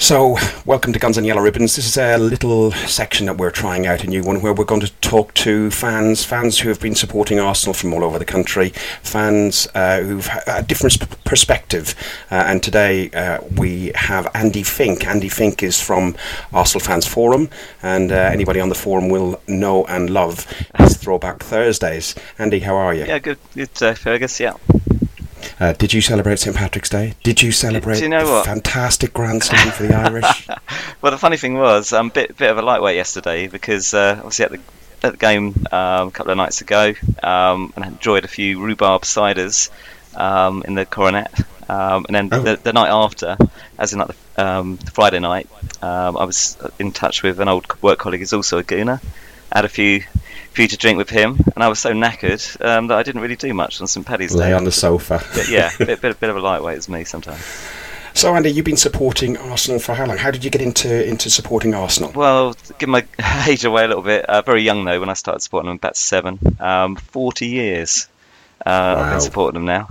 So, welcome to Guns and Yellow Ribbons. This is a little section that we're trying out, a new one, where we're going to talk to fans, fans who have been supporting Arsenal from all over the country, fans uh, who've had a different perspective. Uh, and today uh, we have Andy Fink. Andy Fink is from Arsenal Fans Forum, and uh, anybody on the forum will know and love his Throwback Thursdays. Andy, how are you? Yeah, good, good, uh, Fergus. Yeah. Uh, did you celebrate St Patrick's Day? Did you celebrate do you know what? fantastic Grand Slam for the Irish? Well, the funny thing was, I'm a bit, bit of a lightweight yesterday because uh, obviously at the at the game um, a couple of nights ago, um, and I enjoyed a few rhubarb ciders um, in the Coronet, um, and then Oh. the, the night after, as in like the, um, Friday night, um, I was in touch with an old work colleague who's also a gooner. I Had a few few to drink with him, and I was so knackered um, that I didn't really do much on St Paddy's Lay Day. on the sofa. But yeah, a bit, bit, bit of a lightweight as me sometimes. So, Andy, you've been supporting Arsenal for how long? How did you get into into supporting Arsenal? Well, give my age away a little bit. Uh, very young though when I started supporting them, about seven. Um, Forty years. Uh, I've been supporting them now.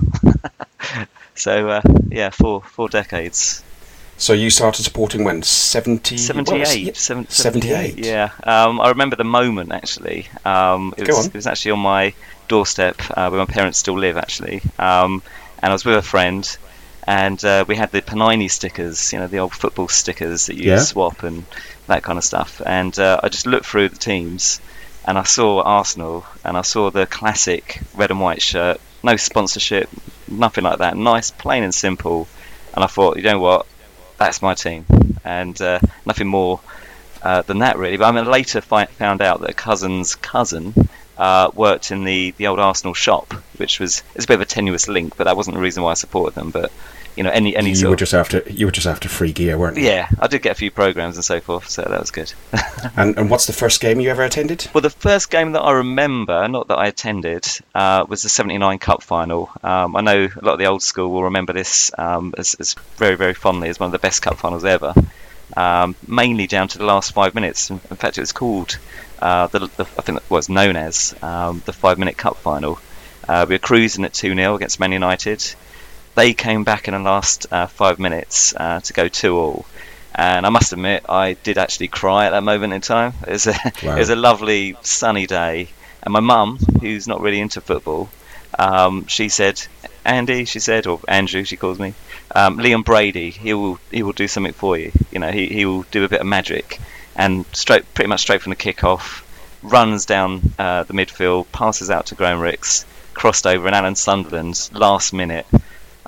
so uh, yeah, four four decades. So you started supporting when? 70... what was it? 78. 78. Yeah. Um, I remember the moment actually. Um, it, Go was, on. it was actually on my doorstep uh, where my parents still live actually. Um, and I was with a friend. And uh, we had the Panini stickers, you know, the old football stickers that you Yeah. swap and that kind of stuff. And uh, I just looked through the teams, and I saw Arsenal, and I saw the classic red and white shirt, no sponsorship, nothing like that, nice, plain and simple. And I thought, you know what, that's my team, and uh, nothing more uh, than that really. But I mean, later fi- found out that a cousin's cousin uh, worked in the, the old Arsenal shop, which was it's a bit of a tenuous link, but that wasn't the reason why I supported them. But you know, any any You sort were of just after you were just after free gear, weren't you? yeah, I did get a few programs and so forth, so that was good. And and what's the first game you ever attended? Well, the first game that I remember, not that I attended, uh, was the '79 Cup final. Um, I know a lot of the old school will remember this um, as, as very, very fondly as one of the best cup finals ever. Um, mainly down to the last five minutes. In, in fact, it was called uh, the, the I think it was known as um, the five-minute cup final. Uh, we were cruising at 2 0 against Man United. They came back in the last uh, five minutes uh, to go 2 all. And I must admit, I did actually cry at that moment in time. It was a, Wow. it was a lovely sunny day. And my mum, who's not really into football, um, she said, Andy, she said, or Andrew, she calls me, um, Liam Brady, he will he will do something for you. You know, he, he will do a bit of magic. And straight, pretty much straight from the kick-off, runs down uh, the midfield, passes out to Graham Rix, crossed over, and Alan Sunderland's last minute.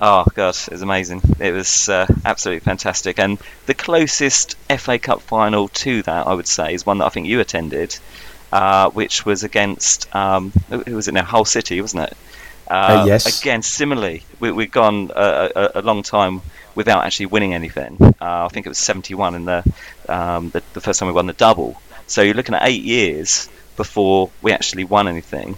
Oh god, it was amazing. It was uh, absolutely fantastic. And the closest FA Cup final to that, I would say, is one that I think you attended, uh, which was against um, who was it now? Hull City, wasn't it? Uh, yes. Again, similarly, we, we've gone a, a, a long time without actually winning anything. Uh, I think it was 71 in the, um, the the first time we won the double. So you're looking at eight years before we actually won anything.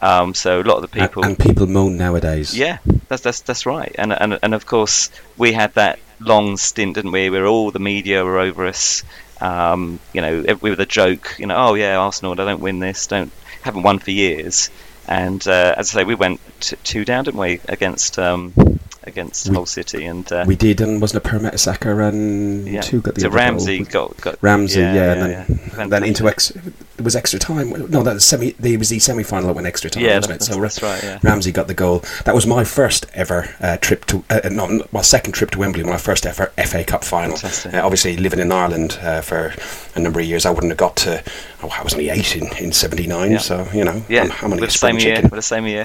Um, so a lot of the people, and, people moan nowadays. yeah, that's that's that's right. And and and of course we had that long stint, didn't we? Where all the media were over us. Um, you know, we were the joke. You know, oh yeah, Arsenal, they don't win this, don't haven't won for years. And uh, as I say, we went t- two down, didn't we, against um, against We- Hull City, and uh, We did, and wasn't it Per Mertesacker and yeah, who got the so Ramsey goal? got, got Ramsey, yeah, yeah, and then, yeah. and then into ex. It was extra time. No, that was semi. It was the semi-final that went extra time, yeah, wasn't it? So that's right, yeah. Ramsey got the goal. That was my first ever uh, trip to, uh, no, my second trip to Wembley, my first ever FA Cup final. Uh, obviously, living in Ireland uh, for a number of years, I wouldn't have got to. Oh, I was only eight in, in '79, Yeah. so you know, Yeah, I'm, I'm only the same year, the same year.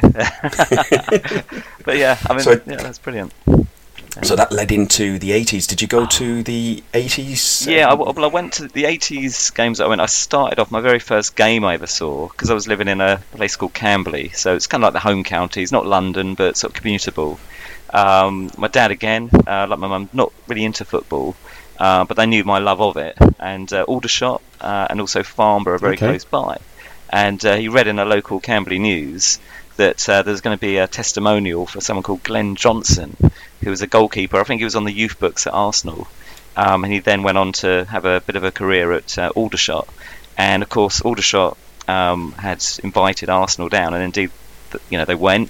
but yeah, I mean, So- yeah, that's brilliant. So that led into the 80s. Did you go to the 80s? Yeah, I, well, I went to the 80s games I went. I started off my very first game I ever saw because I was living in a place called Camberley, so it's kind of like the home county. It's not London, but sort of commutable. Um, my dad, again, uh, like my mum, not really into football, uh, but they knew my love of it. And uh, Aldershot uh, and also Farnborough are very Okay. close by. And uh, he read in a local Camberley news that uh, there's going to be a testimonial for someone called Glenn Johnson, who was a goalkeeper. I think he was on the youth books at Arsenal. Um, and he then went on to have a bit of a career at uh, Aldershot. And of course, Aldershot um, had invited Arsenal down, and indeed, you know, they went.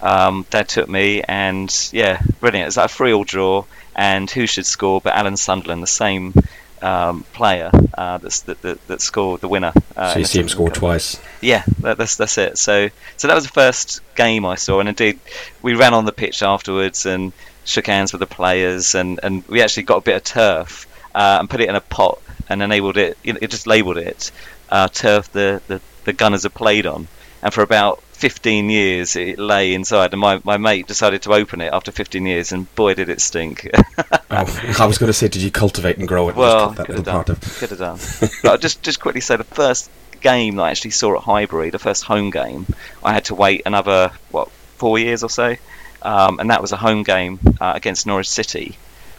Um, Dad took me, and yeah, brilliant. It was like a three-all draw, and who should score but Alan Sunderland, the same um, player uh, that's, that, that, that scored the winner. Uh, so you see him score twice. Yeah, that, that's that's it. So so that was the first game I saw, and indeed we ran on the pitch afterwards and shook hands with the players, and, and we actually got a bit of turf uh, and put it in a pot and enabled it. It just labelled it uh, turf the, the the gunners had played on, and for about 15 years it lay inside. And my, my mate decided to open it after 15 years and boy did it stink. Oh, I was going to say did you cultivate and grow it well could have, done. could have done. But I'll just, just quickly say the first game that I actually saw at Highbury the first home game I had to wait another what four years or so? Um, and that was a home game uh, against Norwich City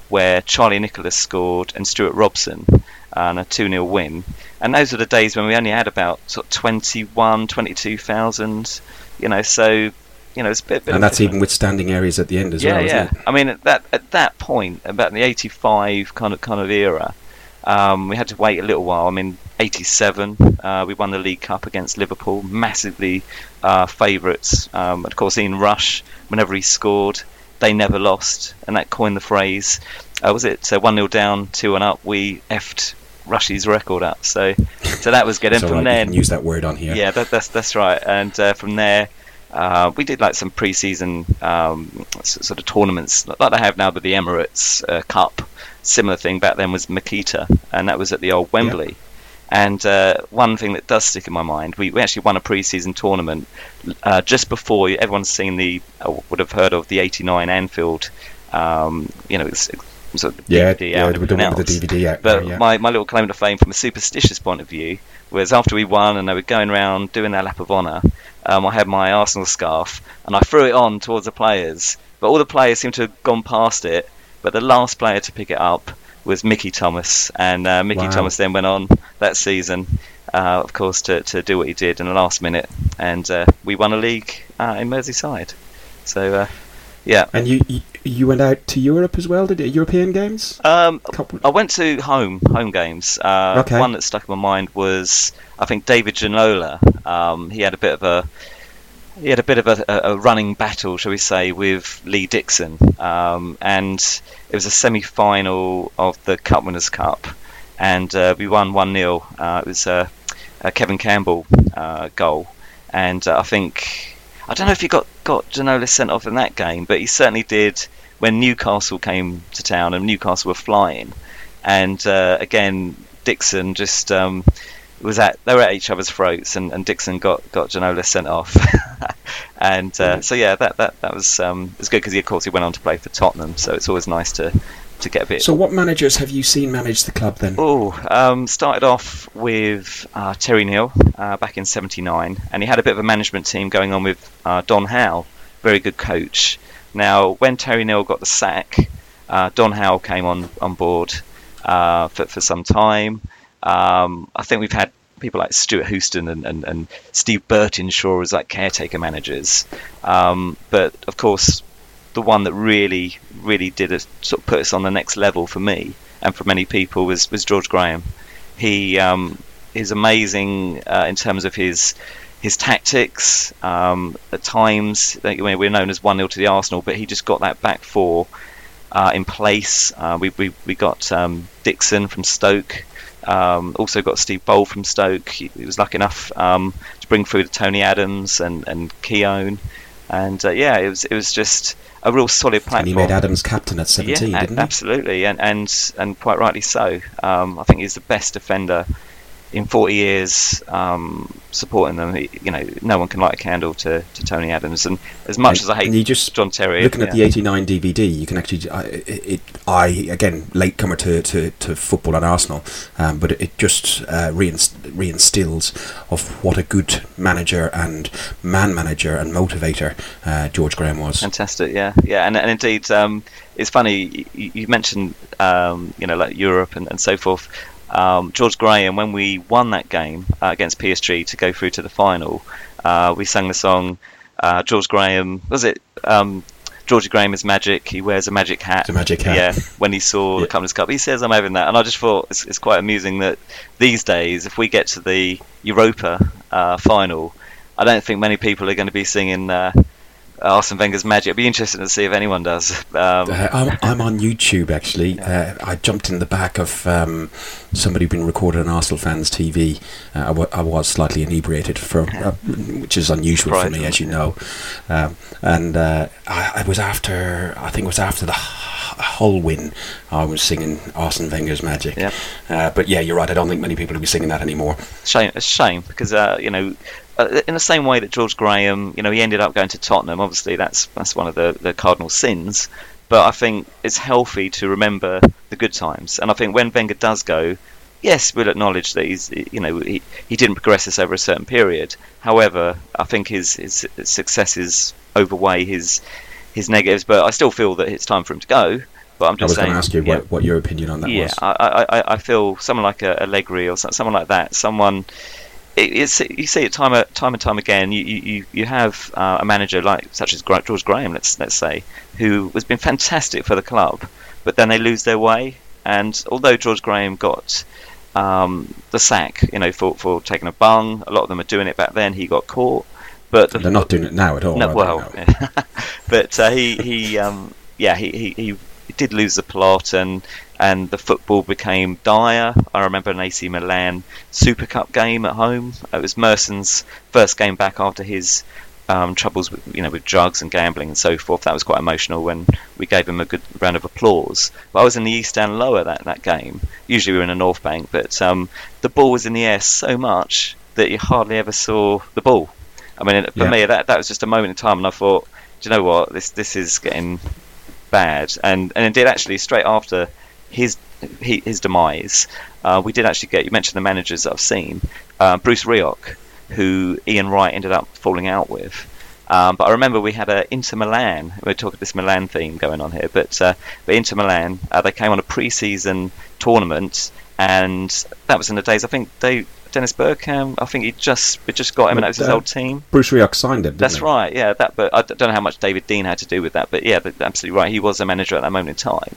where Charlie Nicholas scored and Stewart Robson and a 2 0 win. And those were the days when we only had about sort of 21, 22,000, you know, so, you know, it's a bit. bit and that's even with standing areas at the end as yeah, well, yeah. I mean, at that, at that point, about the 85 kind of, kind of era, um, we had to wait a little while. I mean, 87, uh, we won the League Cup against Liverpool, massively uh, favourites. Um, of course, Ian Rush, whenever he scored, they never lost, and that coined the phrase. Uh, was it uh, one 0 down, two and up? We effed Rushy's record up. So, so that was good. And from right, there, use that word on here. Yeah, that, that's that's right. And uh, from there, uh, we did like some pre-season um, sort of tournaments like they have now with the Emirates uh, Cup. Similar thing back then was Makita, and that was at the old Wembley. And uh, one thing that does stick in my mind, we, we actually won a pre-season tournament uh, just before everyone's seen the uh, would have heard of the '89 Anfield. Um, you know, it's, sort of yeah, DVD yeah, out with the, with the DVD out. But yeah. my, my little claim to fame from a superstitious point of view was after we won and they were going around doing their lap of honour, um, I had my Arsenal scarf and I threw it on towards the players. But all the players seemed to have gone past it. But the last player to pick it up was Mickey Thomas, and uh, Mickey Wow. Thomas then went on that season, uh, of course, to, to do what he did in the last minute, and uh, we won a league uh, in Merseyside. So, uh, yeah. And you, you you went out to Europe as well, did you? European games? Um, Couple- I went to home home games. Uh, Okay. One that stuck in my mind was I think David Ginola. Um, he had a bit of a he had a bit of a, a running battle, shall we say, with Lee Dixon, um, and it was a semi-final of the Cup Winners' Cup, and uh, we won one 0 uh, It was a, a Kevin Campbell uh, goal, and uh, I think I don't know if he got got Ginola sent off in that game, but he certainly did when Newcastle came to town and Newcastle were flying, and uh, again Dixon just um, was at they were at each other's throats, and, and Dixon got got Ginola sent off, and uh, so yeah, that that that was um, was good because he of course he went on to play for Tottenham, so it's always nice to to get a bit. So, what managers have you seen manage the club then? Oh, um, started off with uh, Terry Neill uh, back in '79, and he had a bit of a management team going on with uh, Don Howe, very good coach. Now, when Terry Neill got the sack, uh, Don Howe came on on board uh, for for some time. Um, I think we've had people like Stewart Houston and, and, and Steve Burtenshaw as like caretaker managers, um, but of course the one that really, really did us, sort of put us on the next level for me and for many people was, was George Graham. He um, is amazing uh, in terms of his his tactics. Um, at times, like, we- we're known as one 0 to the Arsenal, but he just got that back four uh, in place. Uh, we, we we got um, Dixon from Stoke. Um, also got Steve Bould from Stoke. He, he was lucky enough um, to bring through Tony Adams and and Keown, and uh, yeah, it was it was just a real solid platform. And he made Adams captain at 17, yeah, didn't he? absolutely, and and and quite rightly so. Um, I think he's the best defender in 40 years um, supporting them. He- You know, no one can light a candle to, to Tony Adams, and as much And- as I hate you just John Terry, Looking at the '89 DVD, you can actually, I, it, I again, latecomer to, to, to football and Arsenal, um, but it just uh, reinst- reinstills of what a good manager and man manager and motivator uh, George Graham was. Fantastic, yeah, yeah, and, and indeed, um, it's funny you, you mentioned um, you know like Europe and, and so forth. Um, George Graham, when we won that game uh, against PSG to go through to the final, uh, we sang the song. Uh, George Graham was it? George Graham is magic. He wears a magic hat. It's a magic hat. Yeah, when he saw the Yeah. Cup Winners' Cup, he says, "I'm having that," and I just thought it's, it's quite amusing that these days, if we get to the Europa uh, final, I don't think many people are going to be singing uh, Arsene Wenger's magic. It'd be interesting to see if anyone does. Um, uh, I'm, I'm, on YouTube actually. Uh, I jumped in the back of um, somebody who'd been recording on Arsenal fans' TV. Uh, I, w- I was slightly inebriated, for, uh, which is unusual for me, as you know. Um, and uh, I, I, was after, I think it was after the Hull win. I was singing Arsene Wenger's magic. Yep. Uh, but yeah, you're right. I don't think many people will be singing that anymore. Shame. It's a shame because you know uh, in the same way that George Graham, you know, he ended up going to Tottenham. Obviously, that's that's one of the, the cardinal sins. But I think it's healthy to remember the good times. And I think when Wenger does go, yes, we'll acknowledge that he's, you know, he, he didn't progress this over a certain period. However, I think his his successes outweigh his his negatives. But I still feel that it's time for him to go. But I'm just I was saying, going to ask you yeah, what, what your opinion on that was yeah. I, I, I feel someone like a Allegri or someone like that, someone it's, you see it time time and time again. You you, you have uh, a manager like such as George Graham, let's let's say, who has been fantastic for the club, but then they lose their way. And although George Graham got um, the sack, you know, for for taking a bung, a lot of them are doing it back then. He got caught, but they're not doing it now at all. No, well, but uh, he he um, yeah he, he he did lose the plot and and the football became dire. I remember an AC Milan Super Cup game at home. It was Merson's first game back after his um, troubles, with, you know, with drugs and gambling and so forth. That was quite emotional when we gave him a good round of applause. But I was in the East Stand lower that that game. Usually we were in the North Bank, but um, the ball was in the air so much that you hardly ever saw the ball. I mean, for yeah. me, that that was just a moment in time, and I thought, do you know what? This this is getting bad. And and indeed, actually, straight after his his demise, uh, we did actually get. You mentioned the managers that I've seen. Uh, Bruce Rioch, who Ian Wright ended up falling out with. Um, but I remember we had a Inter Milan. We're talking this Milan theme going on here, but uh, but Inter Milan uh, they came on a pre-season tournament, and that was in the days. I think they Dennis Bergkamp. I think he just we just got him, and that was his old team. Bruce Rioch signed him. That's he? right. Yeah, that. But I don't know how much David Dein had to do with that. But yeah, absolutely right. He was a manager at that moment in time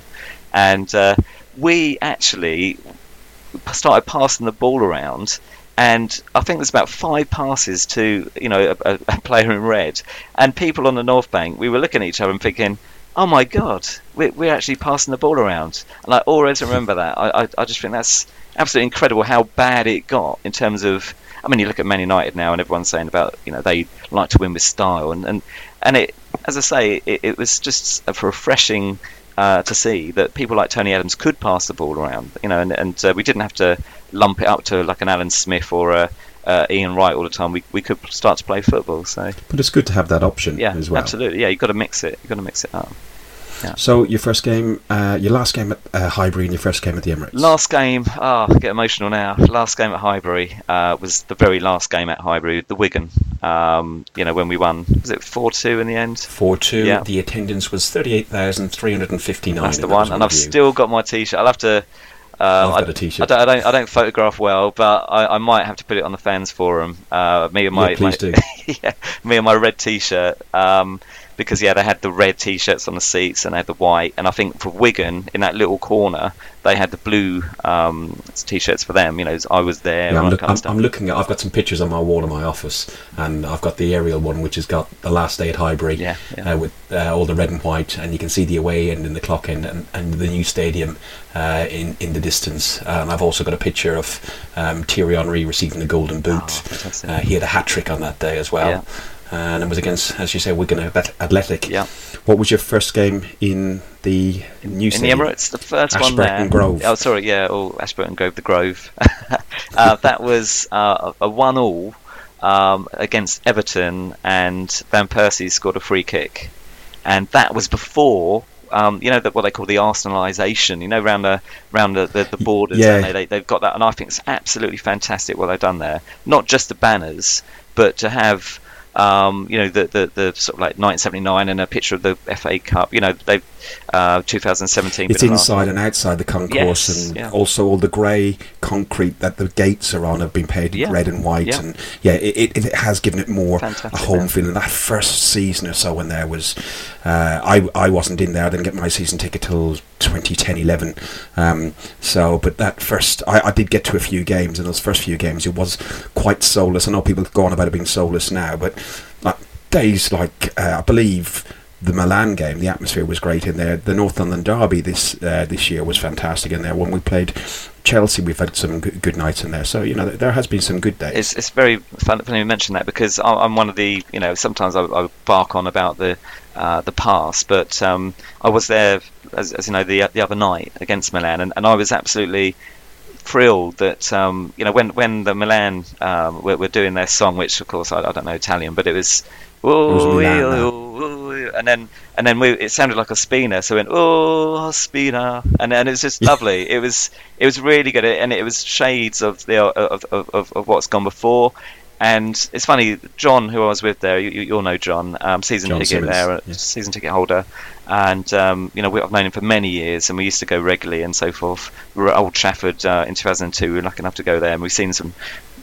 and uh, we actually started passing the ball around. And I think there's about five passes to you know a, a, player in red, and people on the North Bank. We were looking at each other and thinking, "Oh my God, we're, we're actually passing the ball around." And I always remember that. I, I, I just think that's absolutely incredible how bad it got in terms of. I mean, you look at Man United now, and everyone's saying about you know they like to win with style, and and, and it, as I say, it, it was just a refreshing uh, to see that people like Tony Adams could pass the ball around, you know, and, and uh, we didn't have to lump it up to like an Alan Smith or a uh, Ian Wright all the time. We we could start to play football. So, but it's good to have that option yeah, as well. Absolutely, yeah. You've got to mix it. You've got to mix it up. Yeah. So your first game, uh, your last game at uh, Highbury, and your first game at the Emirates. Last game, ah, oh, get emotional now. Last game at Highbury uh, was the very last game at Highbury, the Wigan. Um, you know when we won, was it four two in the end? Four two. Yeah. The attendance was thirty eight thousand three hundred and fifty nine. That's the one, and I've still got my T-shirt. I'll have to. Um, I've got a T-shirt. I don't, I don't, I don't photograph well, but I, I, might have to put it on the fans forum. Uh, me and my, yeah, please my, do. yeah, me and my red T-shirt. Um, because yeah, they had the red T-shirts on the seats and they had the white, and I think for Wigan in that little corner they had the blue um, T-shirts for them. You know, I was there. Yeah, I'm, look, I'm, I'm, looking at. I've got some pictures on my wall in my office, and I've got the aerial one, which has got the last day at Highbury, yeah, yeah. Uh, with uh, all the red and white, and you can see the away end and the clock end, and, and the new stadium uh, in in the distance. Uh, and I've also got a picture of um, Thierry Henry receiving the Golden Boot. Oh, he had a hat trick on that day as well. And it was against, as you say, Wigan Athletic. Yeah. What was your first game in the new in the Emirates? The first Ashburton one there. Grove. Oh, sorry, yeah, oh, Ashburton Grove, the Grove. uh, that was uh, a one-all um, against Everton, and Van Persie scored a free kick, and that was before um, you know, the, what they call the arsenalisation, you know, around the around the, the, the borders. Yeah. They, they, have got that, and I think it's absolutely fantastic what they've done there. Not just the banners, but to have um, you know, the, the, the sort of like 1979 and a picture of the FA Cup. You know, they uh, 2017. It's inside and outside the concourse, yes, and yeah. also all the grey concrete that the gates are on have been painted yeah. red and white, yeah. and yeah, it, it, has given it more Fantastic, a home feeling. That first season or so when there was, uh, I I wasn't in there. I didn't get my season ticket till 2010 11. Um, so, but that first, I, I did get to a few games, and those first few games, it was quite soulless. I know people go on about it being soulless now, but. Uh, days like uh, I believe the Milan game, the atmosphere was great in there. The North London Derby this uh, this year was fantastic in there. When we played Chelsea, we've had some good, nights in there. So you know, there has been some good days. It's, it's very fun, funny you mention that because I'm one of the you know sometimes I, I bark on about the uh, the past, but um, I was there as, as, you know the the other night against Milan, and, and I was absolutely thrilled that um, you know when when the Milan um, were, were, doing their song, which of course I, I don't know Italian, but it was. It Milan, and then and then we, it sounded like a spina, so we went oh spina, and and it was just lovely. it was it was really good, and it was shades of the of, of, of what's gone before. And it's funny, John, who I was with there, you, you all know John, um, season John ticket Simmons. there, yes. season ticket holder, and um, you know we, I've known him for many years, and we used to go regularly and so forth. We were at Old Trafford uh, in 2002. We were lucky enough to go there, and we've seen some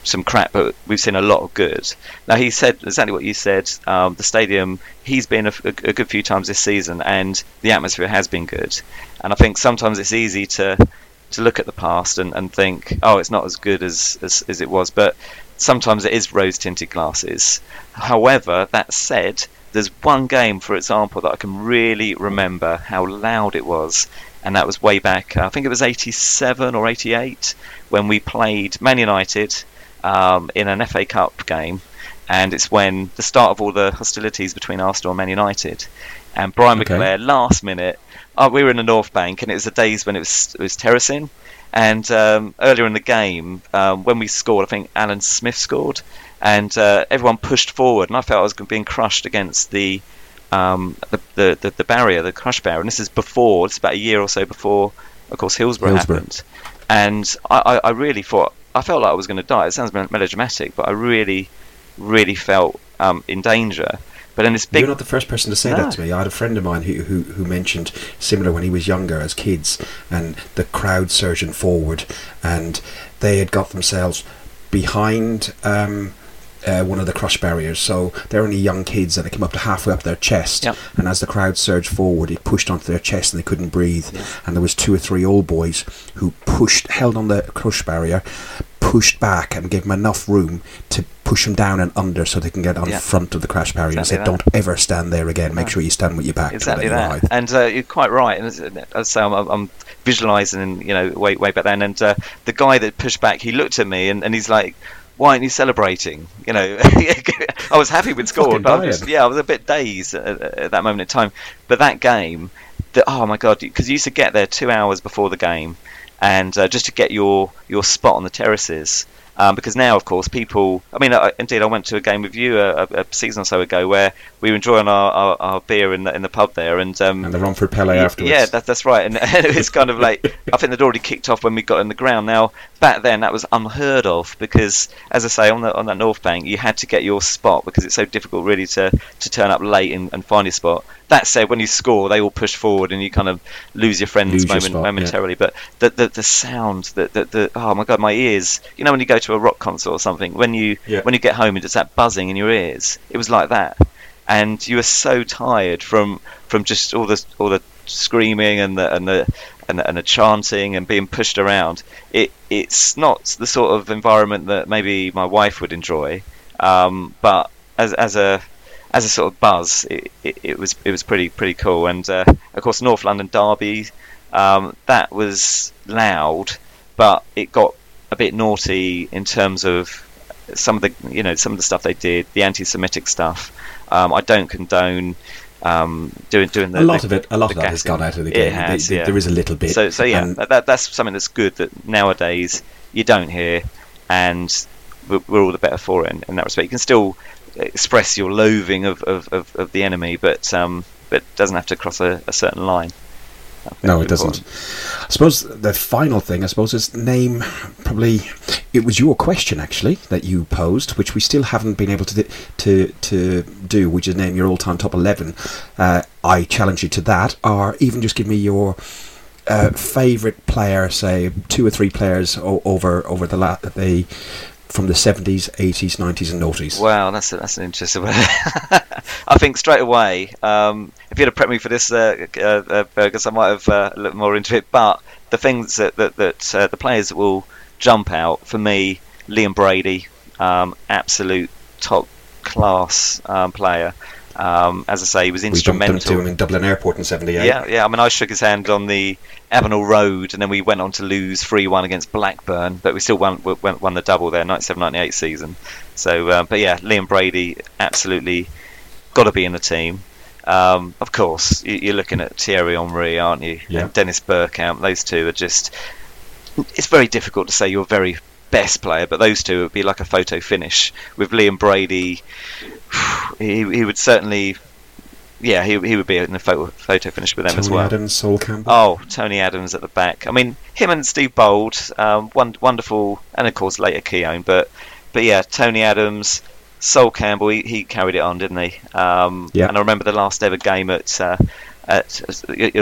some crap, but we've seen a lot of good. Now he said exactly what you said. Um, the stadium, he's been a, a, a, good few times this season, and the atmosphere has been good. And I think sometimes it's easy to to look at the past and, and think, oh, it's not as good as, as, as it was. But sometimes it is rose tinted glasses. However, that said, there's one game, for example, that I can really remember how loud it was, and that was way back. I think it was 87 or 88 when we played Man United um, in an FA Cup game, and it's when the start of all the hostilities between Arsenal and Man United. And Brian okay. McClair, last minute, oh, we were in the North Bank, and it was the days when it was it was terracing. And um, earlier in the game, um, when we scored, I think Alan Smith scored, and uh, everyone pushed forward, and I felt I was being crushed against the, um, the, the, the, the barrier, the crush barrier. And this is before, it's about a year or so before, of course, Hillsborough, Hillsborough. happened. And I, I, I really thought I felt like I was going to die. It sounds melodramatic, but I really, really felt um, in danger. But then this big. You're not the first person to say no. that to me. I had a friend of mine who, who, who mentioned similar when he was younger as kids, and the crowd surging forward, and they had got themselves behind. Um, uh, one of the crush barriers. So they're only young kids and it came up to halfway up their chest. Yep. And as the crowd surged forward, it pushed onto their chest and they couldn't breathe. And there was two or three old boys who pushed, held on the crush barrier, pushed back and gave them enough room to push them down and under so they can get on front of the crash barrier exactly and said, "Don't ever stand there again. Make sure you stand with your back." Exactly that. And uh, you're quite right. And as I I'm, I'm visualizing, you know, way way back then. And uh, the guy that pushed back, he looked at me and, and he's like, why aren't you celebrating? You know, I was happy with score, but I was, yeah, I was a bit dazed at, at, that moment in time. But that game, that oh my god, because you used to get there two hours before the game, and uh, just to get your your spot on the terraces. Um, because now, of course, people. I mean, I, indeed, I went to a game with you a, a, season or so ago where we were enjoying our, our, our beer in the, in the pub there, and um, and the Romford Pele afterwards. Yeah, that, that's right. And, and it was kind of like I think they'd already kicked off when we got in the ground. Now back then that was unheard of because, as I say, on the on that North Bank, you had to get your spot because it's so difficult really to to turn up late and, and find your spot. That said, when you score, they all push forward and you kind of lose your friends lose moment, your spot, momentarily. Yeah. But the, the the sound, the, the the oh my god, my ears. You know when you go to a rock concert or something, when you yeah. when you get home and it's that buzzing in your ears. It was like that, and you were so tired from from just all the all the screaming and the and the and, and the chanting and being pushed around. It it's not the sort of environment that maybe my wife would enjoy, um, but as as a as a sort of buzz, it, it, it was it was pretty pretty cool. And uh, of course, North London Derby, um, that was loud, but it got a bit naughty in terms of some of the you know some of the stuff they did, the anti-Semitic stuff. Um, I don't condone um, doing doing the, a lot the, of it. A lot of that has gone out of the game. Has, yeah. There is a little bit. So so yeah, that, that's something that's good that nowadays you don't hear, and we're, we're all the better for it in, in that respect. You can still express your loathing of, of, of, of the enemy, but um, but doesn't have to cross a, a certain line. No, it doesn't. I suppose the final thing, I suppose, is name. Probably, it was your question actually that you posed, which we still haven't been able to to to do, which is name your all-time top eleven. Uh, I challenge you to that, or even just give me your uh, favorite player, say two or three players o- over over the la- the from the 70s, 80s, 90s, and noughties? Wow, that's a, that's an interesting. I think straight away, um, if you'd have prepped me for this, uh, uh, uh, I might have uh, looked more into it. But the things that that, that uh, the players will jump out for me, Liam Brady, um, absolute top class um, player. Um, as I say, he was instrumental. We bumped him in Dublin Airport in '78. Yeah, yeah. I mean, I shook his hand on the Avenell Road, and then we went on to lose 3-1 against Blackburn, but we still won, won, won the double there, 97-98 season. So, uh, but yeah, Liam Brady absolutely got to be in the team. Um, of course, you- you're looking at Thierry Henry, aren't you? Yeah. And Dennis Bergkamp. Those two are just. It's very difficult to say your very best player, but those two would be like a photo finish. With Liam Brady, he, he would certainly. Yeah, he, he would be in the photo, photo finish with them Tony as well. Adams, Sol Campbell. Oh, Tony Adams at the back. I mean, him and Steve Bould, um, one, wonderful, and of course later Keown. But but yeah, Tony Adams, Sol Campbell, he, he carried it on, didn't he? Um, Yeah. And I remember the last ever game at uh, at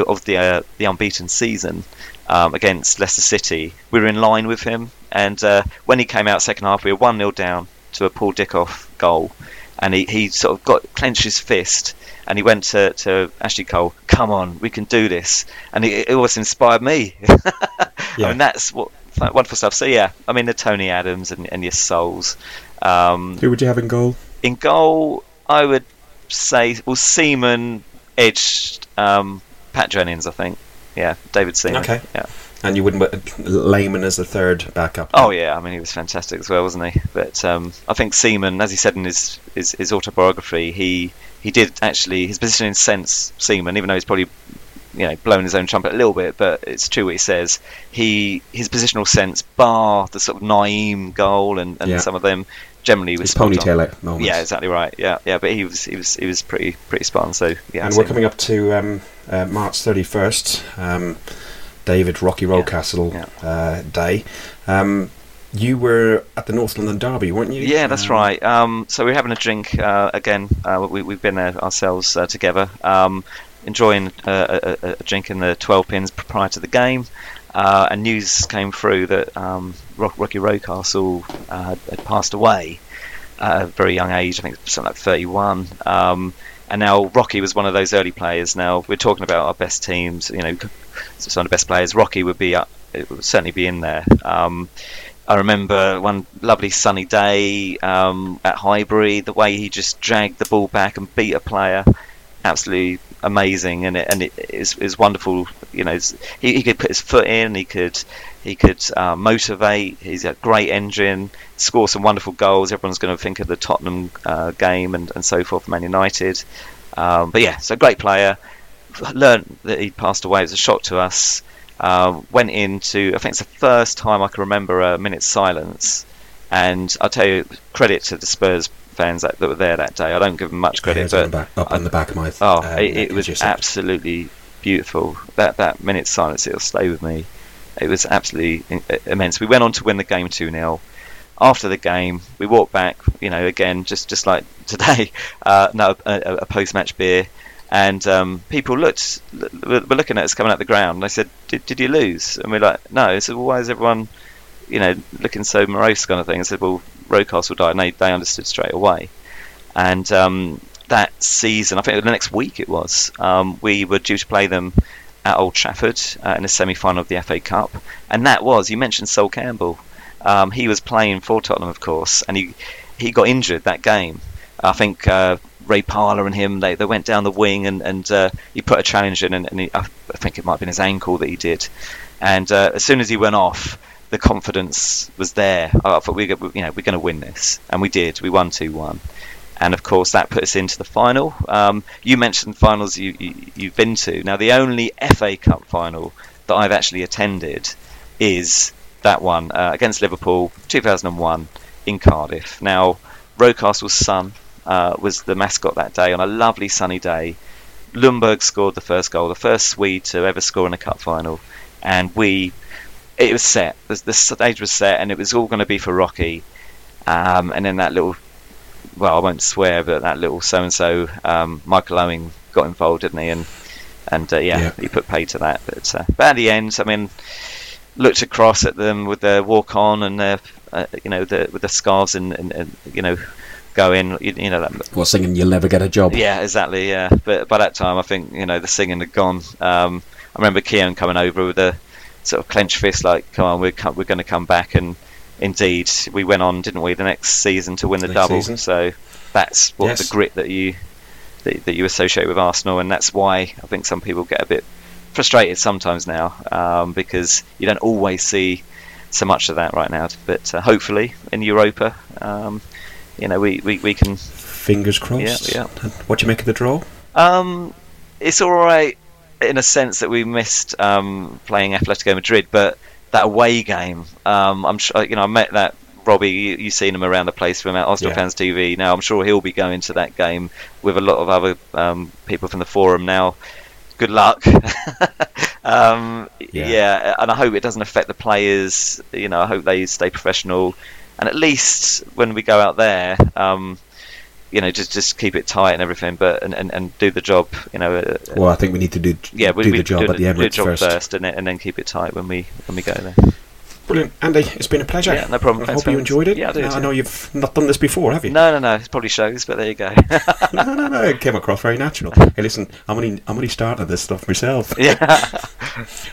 of the uh, the unbeaten season um, against Leicester City. We were in line with him, and uh, when he came out second half, we were one 0 down to a Paul Dickov goal, and he, he sort of got clenched his fist. And he went to, to Ashley Cole, come on, we can do this. And it, it always inspired me. I Yeah. mean, that's what wonderful stuff. So, yeah, I mean, the Tony Adams and, and your Sols. Um, Who would you have in goal? in goal, I would say, well, Seaman edged um, Pat Jennings, I think. Yeah, David Seaman. Okay. Yeah. And you wouldn't put Lehmann as the third backup. Oh yeah, I mean he was fantastic as well, wasn't he? But um, I think Seaman, as he said in his, his his autobiography, he he did actually his position in sense Seaman, even though he's probably you know blown his own trumpet a little bit, but it's true what he says. He his positional sense, bar the sort of Nayim goal and, and Yeah. some of them, generally was His ponytail moments. Yeah, exactly right. Yeah, yeah, but he was he was he was pretty pretty spot on. So yeah, and we're coming up to um, uh, March 31st, um, David Rocky Rocastle Yeah. uh, Day. Um, you were at the North London Derby, weren't you? Yeah, that's Um, right. Um, so we're having a drink uh, again. Uh, we, we've been there ourselves uh, together, um, enjoying uh, a, a, a drink in the 12 pins prior to the game. Uh, and news came through that um, Rocky Rocastle uh, had passed away at a very young age. I think something like 31. And now Rocky was one of those early players. Now we're talking about our best teams. You know, some of the best players. Rocky would be, up, it would certainly be in there. Um, I remember one lovely sunny day um, at Highbury, the way he just dragged the ball back and beat a player, absolutely amazing, and it and it is is wonderful. You know, he, he could put his foot in, he could he could uh, motivate. He's a great engine, score some wonderful goals. Everyone's going to think of the Tottenham uh, game and and so forth, Man United. Um, but yeah, so great player. Learned that he passed away. It was a shock to us. Um, went into, I think it's the first time I can remember a minute's silence. And I'll tell you, credit to the Spurs fans that, that were there that day. I don't give them much credit, on but the back, up on the back of my. oh, uh, it, it was absolutely beautiful. That that minute's silence, it'll stay with me. It was absolutely immense. We went on to win the game 2 0. After the game, we walked back, you know, again, just, just like today, uh, no, a, a- post match beer. And um, people looked, were looking at us coming out the ground. And I said, did, did you lose? And we're like, no. I said, well, why is everyone, you know, looking so morose kind of thing? I said, well, Rocastle died. And they, they understood straight away. And um, that season, I think the next week it was, um, we were due to play them at Old Trafford uh, in the semi-final of the FA Cup, and that was you mentioned Sol Campbell. Um, he was playing for Tottenham, of course, and he he got injured that game. I think uh, Ray Parlour and him they, they went down the wing and and uh, he put a challenge in, and, and he, I think it might have been his ankle that he did. And uh, as soon as he went off, the confidence was there. I thought we you know we're going to win this, and we did. We won two one and of course that put us into the final. Um, you mentioned finals you, you, you've been to. Now the only FA Cup final that I've actually attended is that one uh, against Liverpool, 2001 in Cardiff. Now Rocastle's son uh, was the mascot that day on a lovely sunny day. Ljungberg scored the first goal, the first Swede to ever score in a cup final, and we. It was set. The, the stage was set, and it was all going to be for Rocky. Um, and then that little well, I won't swear, but that little so and so, Michael Owen got involved, didn't he? And and uh, yeah, Yeah. he put pay to that. But, uh, but at the end, I mean, looked across at them with their walk on and their, uh, you know, the, with the scarves and, and, and you know, going, you, you know, that, Well, singing "You'll Never Get a Job." yeah, exactly. Yeah, but by that time, I think you know the singing had gone. Um, I remember Keown coming over with a sort of clenched fist, like, "Come on, we're co- we're going to come back." And indeed, we went on, didn't we, the next season to win the Next double. season. So that's what Yes. the grit that you that, that you associate with Arsenal, and that's why I think some people get a bit frustrated sometimes now um, because you don't always see so much of that right now. But uh, hopefully in Europa, um, you know, we, we, we can. Fingers crossed. Yeah, And What do you make of the draw? Um, it's all right in a sense that we missed um, playing Atletico Madrid, but that away game, um, I'm sure you know I met that. Robbie, you, you've seen him around the place from Arsenal Yeah. Fans TV. Now, I'm sure he'll be going to that game with a lot of other um, people from the forum. Now, good luck. um, Yeah. yeah. and I hope it doesn't affect the players. You know, I hope they stay professional, and at least when we go out there, um, you know, just just keep it tight and everything, but and, and, and do the job. You know, uh, Well, I think we need to do yeah, we, do we the job do, at the Emirates job first. first, and then, and then keep it tight when we when we go there. Brilliant, Andy. It's been a pleasure. Yeah, no problem. I Thanks hope you enjoyed it. Yeah, I did, Now, I know you've not done this before, have you? No, no, no. It probably shows, but there you go. no, no, no. It came across very natural. Hey, listen, I'm only I'm only starting this stuff myself. yeah.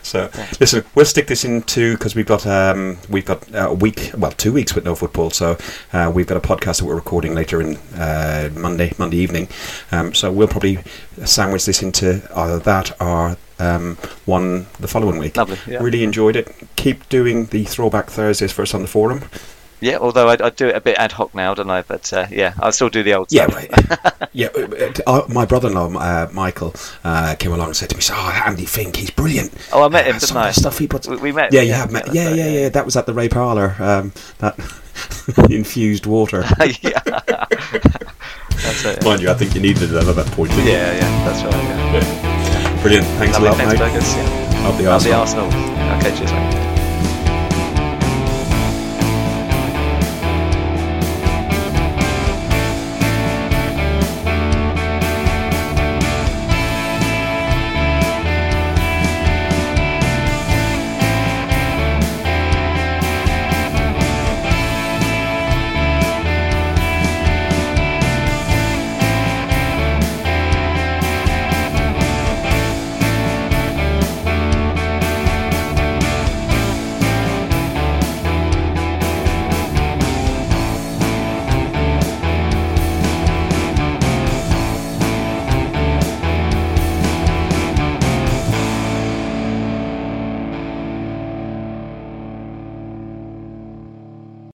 So listen, we'll stick this into because we've got um, we've got uh, a week, well, two weeks with no football. So uh, we've got a podcast that we're recording later in uh, Monday Monday evening. Um, so we'll probably sandwich this into either that or um, one the following week. Lovely. Yeah. Really enjoyed it. Keep doing the throwback Thursdays for us on the forum. Yeah. Although I, I do it a bit ad hoc now, don't I? But uh, yeah, I'll still do the old Yeah, stuff. right. yeah. uh, uh, my brother-in-law, uh, Michael, uh, came along and said to me, "Oh, Andy Fink, he's brilliant." Oh, I met him, Uh, didn't some of the stuff he puts. We, we met. Yeah, you have met. that's Yeah, yeah, yeah. That was at the Ray Parlour. Um, that infused water. yeah. that's it. Mind you, I think you needed it at that point. didn't? Yeah, yeah, that's right. Yeah. Brilliant. Thanks Lovely, a lot, thanks, mate. Douglas. Yeah. Up the Love the Arsenal. Arsenal. Okay, cheers, mate.